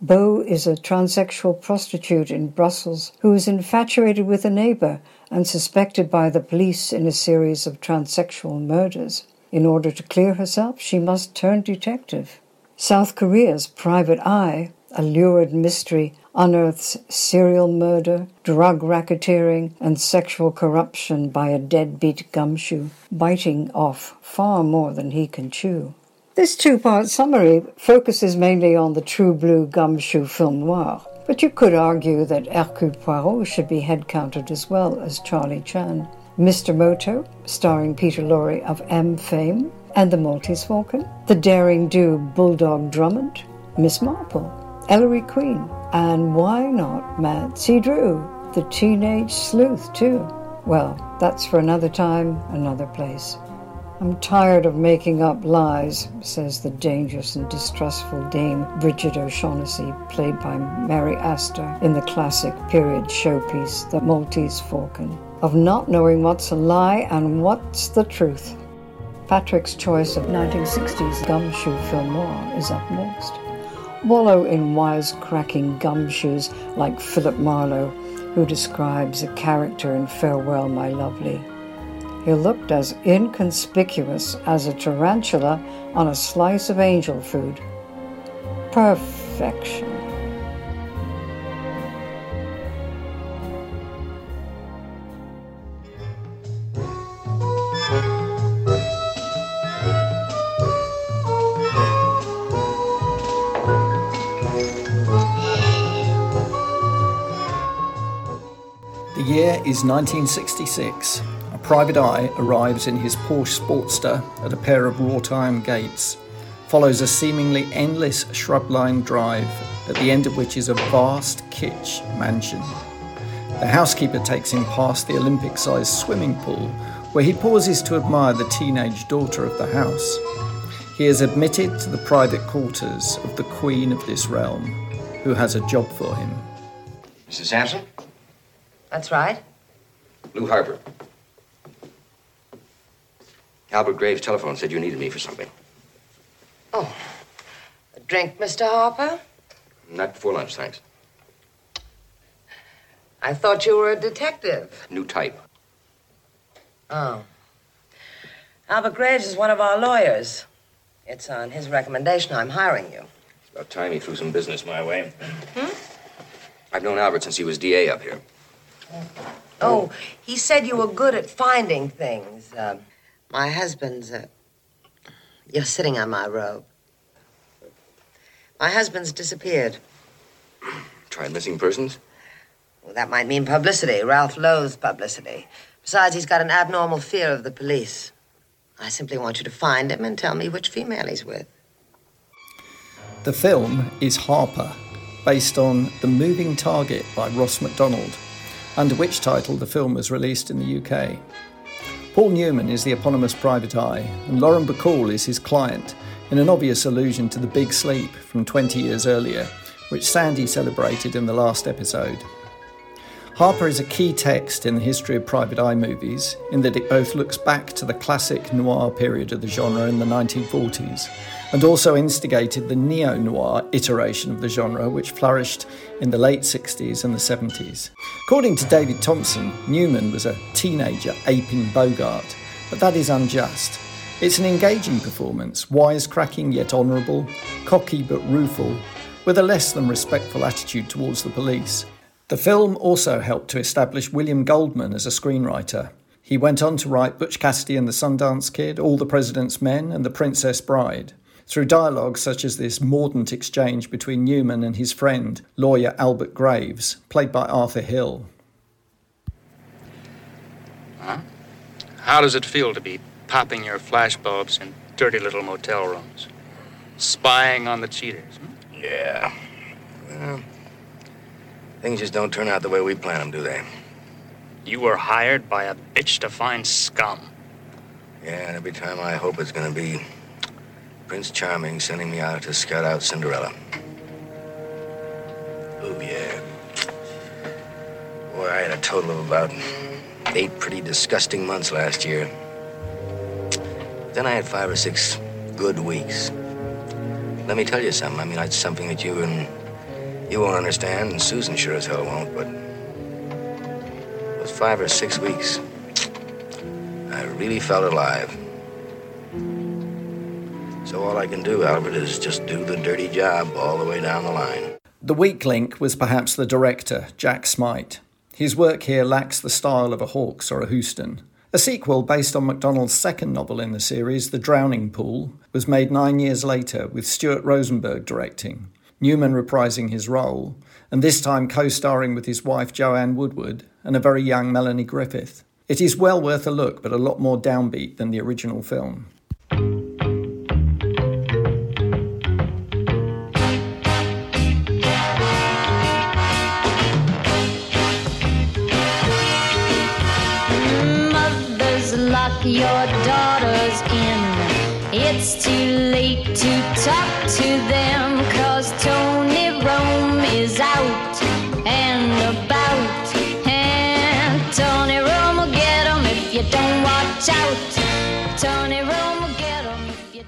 Beau is a transsexual prostitute in Brussels who is infatuated with a neighbor and suspected by the police in a series of transsexual murders. In order to clear herself, she must turn detective. South Korea's Private Eye, a lurid mystery, unearths serial murder, drug racketeering, and sexual corruption by a deadbeat gumshoe, biting off far more than he can chew. This two part summary focuses mainly on the true blue gumshoe film noir, but you could argue that Hercule Poirot should be headcounted as well as Charlie Chan. Mr. Moto, starring Peter Lorre of M fame, and the Maltese Falcon, the daring do Bulldog Drummond, Miss Marple, Ellery Queen, and why not Nancy Drew, the teenage sleuth, too? Well, that's for another time, another place. I'm tired of making up lies, says the dangerous and distrustful Dame Brigid O'Shaughnessy, played by Mary Astor in the classic period showpiece The Maltese Falcon, of not knowing what's a lie and what's the truth. Patrick's choice of 1960s gumshoe film noir is up next. Wallow in wisecracking gumshoes like Philip Marlowe, who describes a character in Farewell, My Lovely. He looked as inconspicuous as a tarantula on a slice of angel food. Perfection. Is 1966. A private eye arrives in his Porsche Sportster at a pair of wrought iron gates, follows a seemingly endless shrub lined drive, at the end of which is a vast kitsch mansion. The housekeeper takes him past the Olympic sized swimming pool, where he pauses to admire the teenage daughter of the house. He is admitted to the private quarters of the queen of this realm, who has a job for him. Mrs. Sampson? That's right. Lou Harper. Albert Graves' telephone said you needed me for something. Oh. A drink, Mr. Harper? Not before lunch, thanks. I thought you were a detective. New type. Oh. Albert Graves is one of our lawyers. It's on his recommendation I'm hiring you. It's about time he threw some business my way. Hmm? I've known Albert since he was DA up here. Oh, he said you were good at finding things. Uh, my husband's. Uh, you're sitting on my robe. My husband's disappeared. Tried missing persons? Well, that might mean publicity. Ralph loathes publicity. Besides, he's got an abnormal fear of the police. I simply want you to find him and tell me which female he's with. The film is Harper, based on The Moving Target by Ross MacDonald, under which title the film was released in the UK. Paul Newman is the eponymous private eye, and Lauren Bacall is his client, in an obvious allusion to The Big Sleep from 20 years earlier, which Sandy celebrated in the last episode. Harper is a key text in the history of private eye movies, in that it both looks back to the classic noir period of the genre in the 1940s and also instigated the neo noir iteration of the genre, which flourished in the late 60s and the 70s. According to David Thomson, Newman was a teenager aping Bogart, but that is unjust. It's an engaging performance, wisecracking yet honourable, cocky but rueful, with a less than respectful attitude towards the police. The film also helped to establish William Goldman as a screenwriter. He went on to write Butch Cassidy and the Sundance Kid, All the President's Men, and The Princess Bride. Through dialogue such as this mordant exchange between Newman and his friend, lawyer Albert Graves, played by Arthur Hill. Huh? How does it feel to be popping your flashbulbs in dirty little motel rooms? Spying on the cheaters? hmm? Yeah. Well, things just don't turn out the way we plan them, do they? You were hired by a bitch to find scum. Yeah, and every time I hope it's gonna be Prince Charming sending me out to scout out Cinderella. Oh, yeah. Boy, I had a total of about eight pretty disgusting months last year. Then I had five or six good weeks. let me tell you something. I mean, it's something that you and you won't understand, and Susan sure as hell won't, but those five or six weeks, I really felt alive. So all I can do, Albert, is just do the dirty job all the way down the line. The weak link was perhaps the director, Jack Smight. His work here lacks the style of a Hawks or a Huston. A sequel based on MacDonald's second novel in the series, The Drowning Pool, was made nine years later with Stuart Rosenberg directing, Newman reprising his role, and this time co starring with his wife Joanne Woodward and a very young Melanie Griffith. It is well worth a look, but a lot more downbeat than the original film. Your daughters in. It's too late to talk to them, cause Tony Rome is out and about. And Tony Rome will get 'em if you don't watch out. Tony Rome will get 'em if you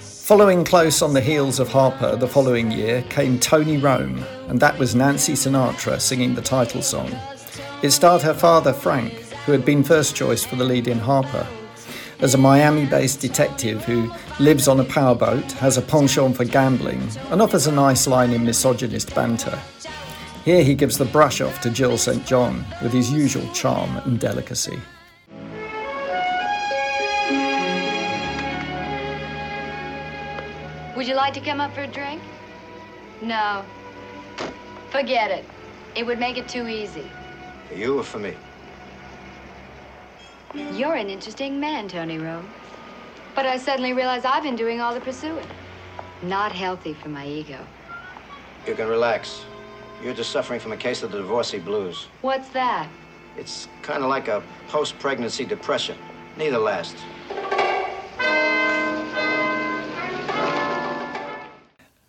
Following close on the heels of Harper the following year came Tony Rome, and that was Nancy Sinatra singing the title song. It starred her father, Frank, who had been first choice for the lead in Harper. As a Miami based detective who lives on a powerboat, has a penchant for gambling, and offers a nice line in misogynist banter. Here he gives the brush off to Jill St. John with his usual charm and delicacy. Would you like to come up for a drink? No. Forget it. It would make it too easy. For you or for me? You're an interesting man, Tony Rome. But I suddenly realize I've been doing all the pursuing. Not healthy for my ego. You can relax. You're just suffering from a case of the divorcee blues. What's that? It's kind of like a post pregnancy depression. Neither lasts.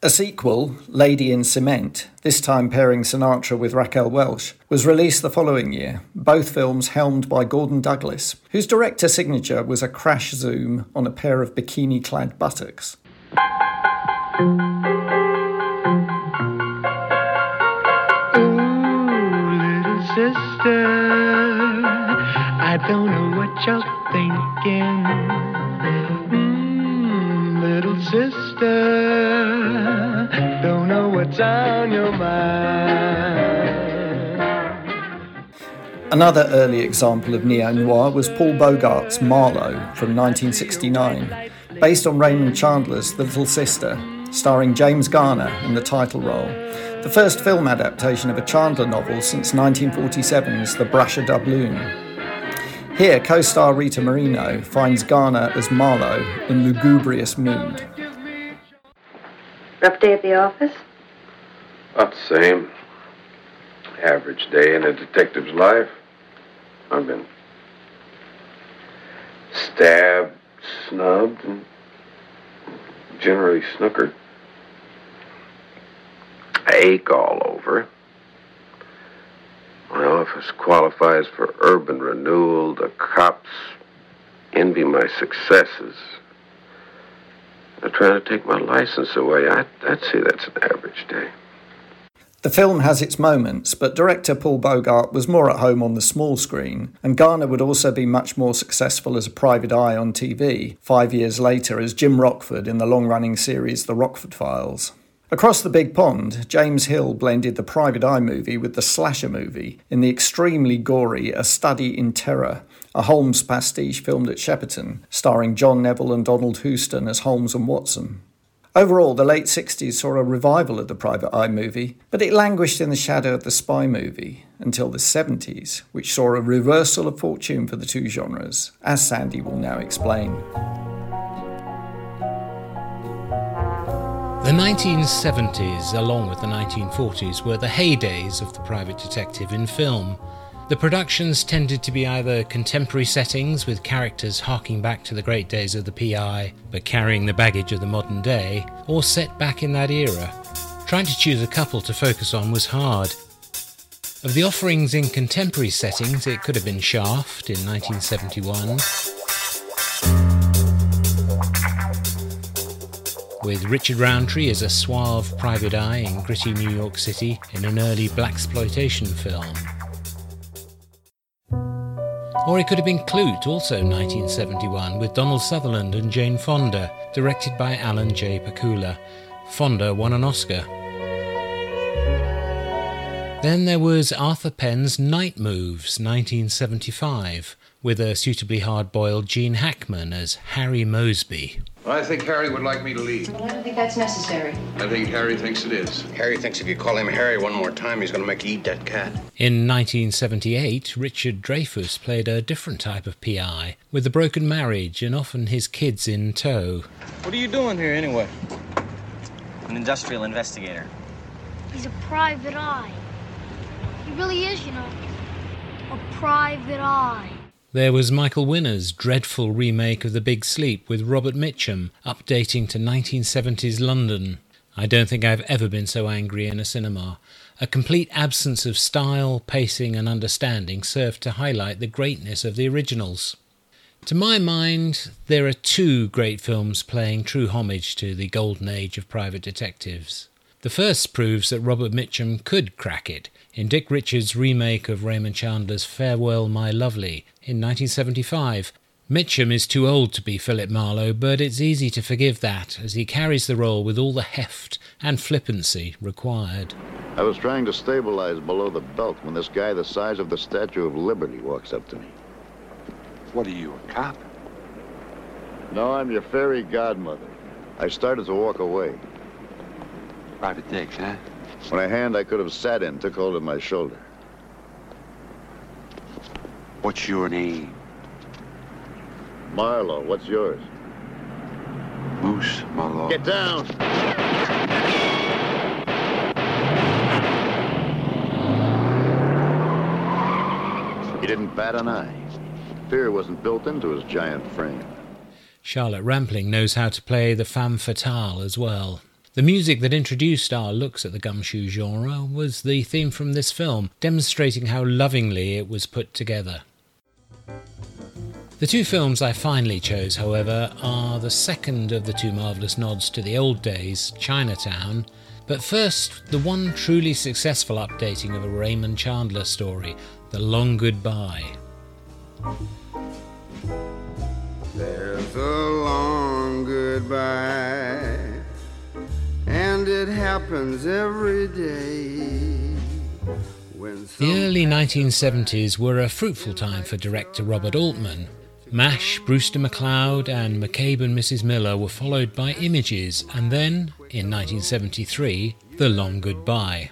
A sequel, Lady in Cement, this time pairing Sinatra with Raquel Welch, was released the following year, both films helmed by Gordon Douglas, whose director signature was a crash zoom on a pair of bikini clad buttocks. sister. I don't know what you're thinking. Mm, little sister. Don't what's on your mind. Another early example of neo noir was Paul Bogart's Marlowe from 1969, based on Raymond Chandler's The Little Sister, starring James Garner in the title role. The first film adaptation of a Chandler novel since 1947's The Brasher Doubloon. Here, co star Rita Moreno finds Garner as Marlowe in lugubrious mood. Rough day at the office? About the same. Average day in a detective's life. I've been stabbed, snubbed, and generally snookered. Ache all over. My office qualifies for urban renewal. The cops envy my successes. They're trying to take my license away. I, I'd say that's an average day. The film has its moments, but director Paul Bogart was more at home on the small screen, and Garner would also be much more successful as a private eye on TV, five years later as Jim Rockford in the long running series The Rockford Files. Across the big pond, James Hill blended the private eye movie with the slasher movie in the extremely gory A Study in Terror, a Holmes pastiche filmed at Shepperton, starring John Neville and Donald Houston as Holmes and Watson. Overall, the late 60s saw a revival of the private eye movie, but it languished in the shadow of the spy movie until the 70s, which saw a reversal of fortune for the two genres, as Sandy will now explain. The 1970s, along with the 1940s, were the heydays of the private detective in film. The productions tended to be either contemporary settings with characters harking back to the great days of the PI but carrying the baggage of the modern day, or set back in that era. Trying to choose a couple to focus on was hard. Of the offerings in contemporary settings, it could have been Shaft in 1971. with Richard Roundtree as a suave private eye in gritty New York City in an early blaxploitation film. Or it could have been Klute, also 1971, with Donald Sutherland and Jane Fonda, directed by Alan J. Pakula. Fonda won an Oscar. Then there was Arthur Penn's Night Moves, 1975, with a suitably hard boiled Gene Hackman as Harry Moseby. I think Harry would like me to leave. Well, I don't think that's necessary. I think Harry thinks it is. Harry thinks if you call him Harry one more time, he's going to make you eat that cat. In 1978, Richard Dreyfuss played a different type of PI, with a broken marriage and often his kids in tow. What are you doing here anyway? An industrial investigator. He's a private eye. He really is, you know. A private eye. There was Michael Winner's dreadful remake of The Big Sleep with Robert Mitchum, updating to 1970s London. I don't think I've ever been so angry in a cinema. A complete absence of style, pacing, and understanding served to highlight the greatness of the originals. To my mind, there are two great films playing true homage to the golden age of private detectives. The first proves that Robert Mitchum could crack it in Dick Richards' remake of Raymond Chandler's Farewell My Lovely in 1975. Mitchum is too old to be Philip Marlowe, but it's easy to forgive that as he carries the role with all the heft and flippancy required. I was trying to stabilize below the belt when this guy the size of the Statue of Liberty walks up to me. What are you, a cop? No, I'm your fairy godmother. I started to walk away. Private digs, huh? When a hand I could have sat in took hold of my shoulder. What's your name? Marlowe, what's yours? Moose Marlowe. Get down! He didn't bat an eye. Fear wasn't built into his giant frame. Charlotte Rampling knows how to play the femme fatale as well. The music that introduced our looks at the gumshoe genre was the theme from this film, demonstrating how lovingly it was put together. The two films I finally chose, however, are the second of the two marvellous nods to the old days, Chinatown, but first, the one truly successful updating of a Raymond Chandler story, The Long Goodbye. There's a long goodbye, it happens every day. When The early 1970s were a fruitful time for director Robert Altman. MASH, Brewster McCloud, and McCabe and Mrs. Miller were followed by Images, and then, in 1973, The Long Goodbye.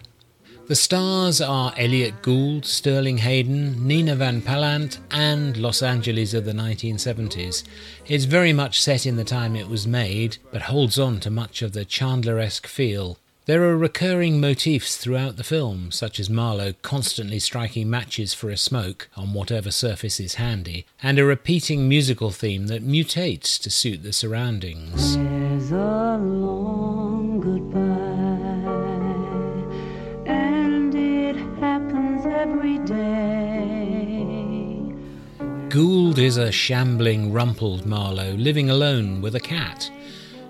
The stars are Elliott Gould, Sterling Hayden, Nina Van Pallandt, and Los Angeles of the 1970s. It's very much set in the time it was made, but holds on to much of the Chandler esque feel. There are recurring motifs throughout the film, such as Marlowe constantly striking matches for a smoke on whatever surface is handy, and a repeating musical theme that mutates to suit the surroundings. Gould is a shambling, rumpled Marlowe living alone with a cat.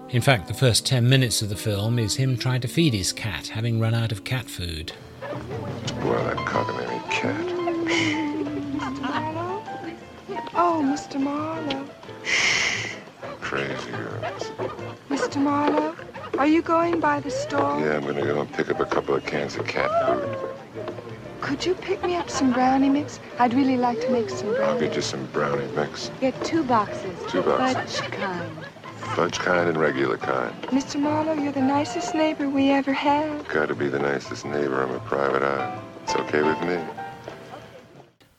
In fact, the first 10 minutes of the film is him trying to feed his cat, having run out of cat food. Well, that cockamamie cat. Mr. Marlowe? Oh, Mr. Marlowe. Crazy girls. Mr. Marlowe, are you going by the store? Yeah, I'm gonna go and pick up a couple of cans of cat food. Could you pick me up some brownie mix? I'd really like to make some I'll get you some brownie mix. Get two boxes. Two boxes. Fudge kind. Fudge kind and regular kind. Mr. Marlowe, you're the nicest neighbor we ever had. Gotta be the nicest neighbor. I'm a private eye. It's okay with me.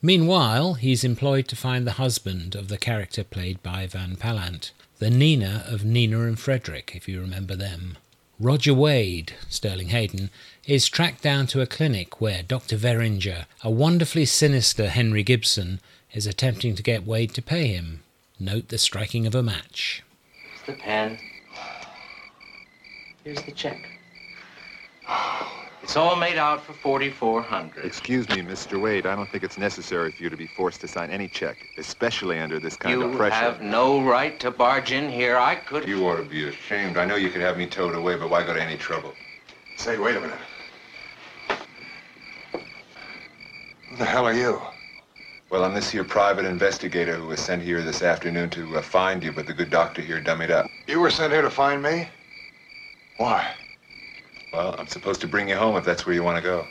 Meanwhile, he's employed to find the husband of the character played by Van Pallandt, the Nina of Nina and Frederick, if you remember them. Roger Wade, Sterling Hayden, is tracked down to a clinic where Dr. Verringer, a wonderfully sinister Henry Gibson, is attempting to get Wade to pay him. Note the striking of a match. Here's the pen. Here's the check. It's all made out for 4400 Excuse me, Mr. Wade. I don't think it's necessary for you to be forced to sign any check, especially under this kind You of pressure. You have no right to barge in here. I could... You ought to be ashamed. I know you could have me towed away, but why go to any trouble? Say, wait a minute. Who the hell are you? Well, I'm this here private investigator who was sent here this afternoon to uh, find you, but the good doctor here dummied up. You were sent here to find me? Why? Well, I'm supposed to bring you home if that's where you want to go.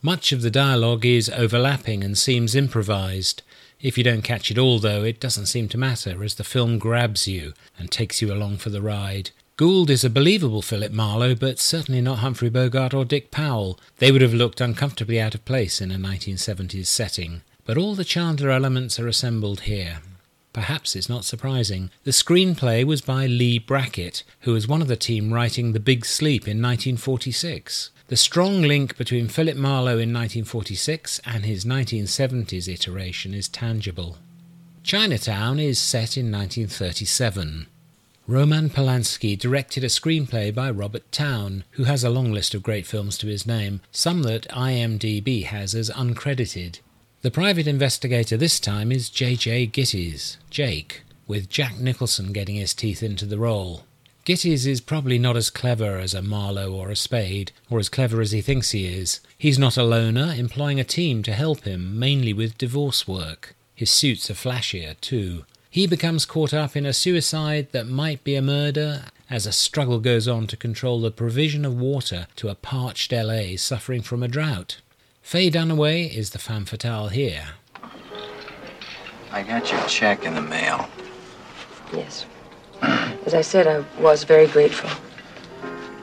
Much of the dialogue is overlapping and seems improvised. If you don't catch it all, though, it doesn't seem to matter as the film grabs you and takes you along for the ride. Gould is a believable Philip Marlowe, but certainly not Humphrey Bogart or Dick Powell. They would have looked uncomfortably out of place in a 1970s setting. But all the Chandler elements are assembled here. Perhaps it's not surprising. The screenplay was by Leigh Brackett, who was one of the team writing The Big Sleep in 1946. The strong link between Philip Marlowe in 1946 and his 1970s iteration is tangible. Chinatown is set in 1937. Roman Polanski directed a screenplay by Robert Towne, who has a long list of great films to his name, some that IMDb has as uncredited. The private investigator this time is J.J. Gittes, Jake, with Jack Nicholson getting his teeth into the role. Gittes is probably not as clever as a Marlowe or a Spade, or as clever as he thinks he is. He's not a loner, employing a team to help him, mainly with divorce work. His suits are flashier, too. He becomes caught up in a suicide that might be a murder as a struggle goes on to control the provision of water to a parched LA suffering from a drought. Faye Dunaway is the femme fatale here. I got your check in the mail. Yes. As I said, I was very grateful.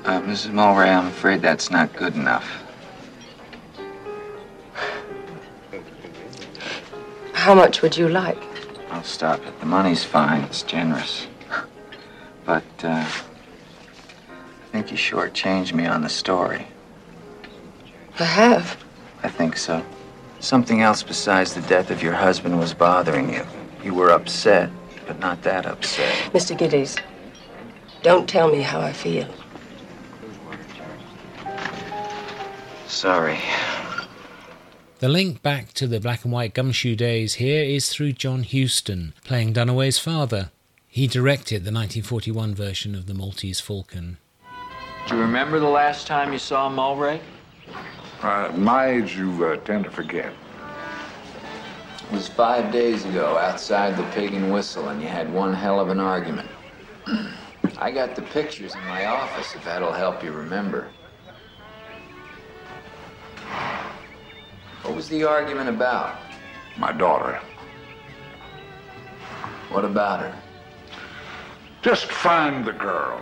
Uh, Mrs. Mulwray, I'm afraid that's not good enough. How much would you like? I'll stop it. The money's fine. It's generous. But, uh, I think you shortchanged me on the story. I have. I think so. Something else besides the death of your husband was bothering you. You were upset, but not that upset. Mr. Gittes, don't tell me how I feel. Sorry. The link back to the black and white gumshoe days here is through John Huston, playing Dunaway's father. He directed the 1941 version of The Maltese Falcon. Do you remember the last time you saw Mulwray? Uh, at my age, you uh, tend to forget. It was five days ago outside the Pig and Whistle, and you had one hell of an argument. I got the pictures in my office, if that'll help you remember. What was the argument about? My daughter. What about her? Just find the girl.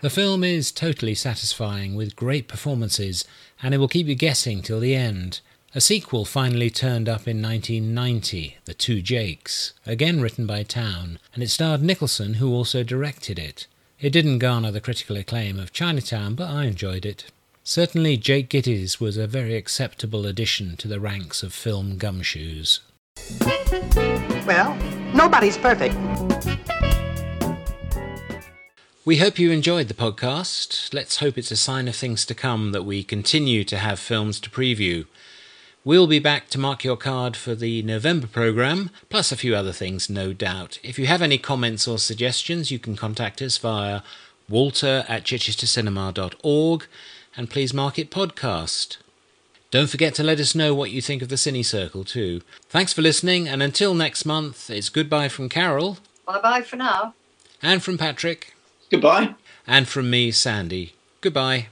The film is totally satisfying with great performances, and it will keep you guessing till the end. A sequel finally turned up in 1990, The Two Jakes, again written by Towne, and it starred Nicholson, who also directed it. It didn't garner the critical acclaim of Chinatown, but I enjoyed it. Certainly, Jake Gittes was a very acceptable addition to the ranks of film gumshoes. Well, nobody's perfect. We hope you enjoyed the podcast. Let's hope it's a sign of things to come that we continue to have films to preview. We'll be back to mark your card for the November programme, plus a few other things, no doubt. If you have any comments or suggestions, you can contact us via walter at chichestercinema.org and please mark it podcast. Don't forget to let us know what you think of the Cine Circle too. Thanks for listening, and until next month, it's goodbye from Carol. Bye bye for now. And from Patrick. Goodbye. And from me, Sandy. Goodbye.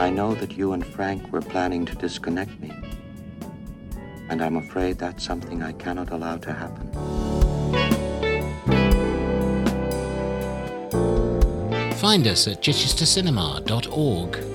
I know that you and Frank were planning to disconnect me. And I'm afraid that's something I cannot allow to happen. Find us at chichestercinema.org.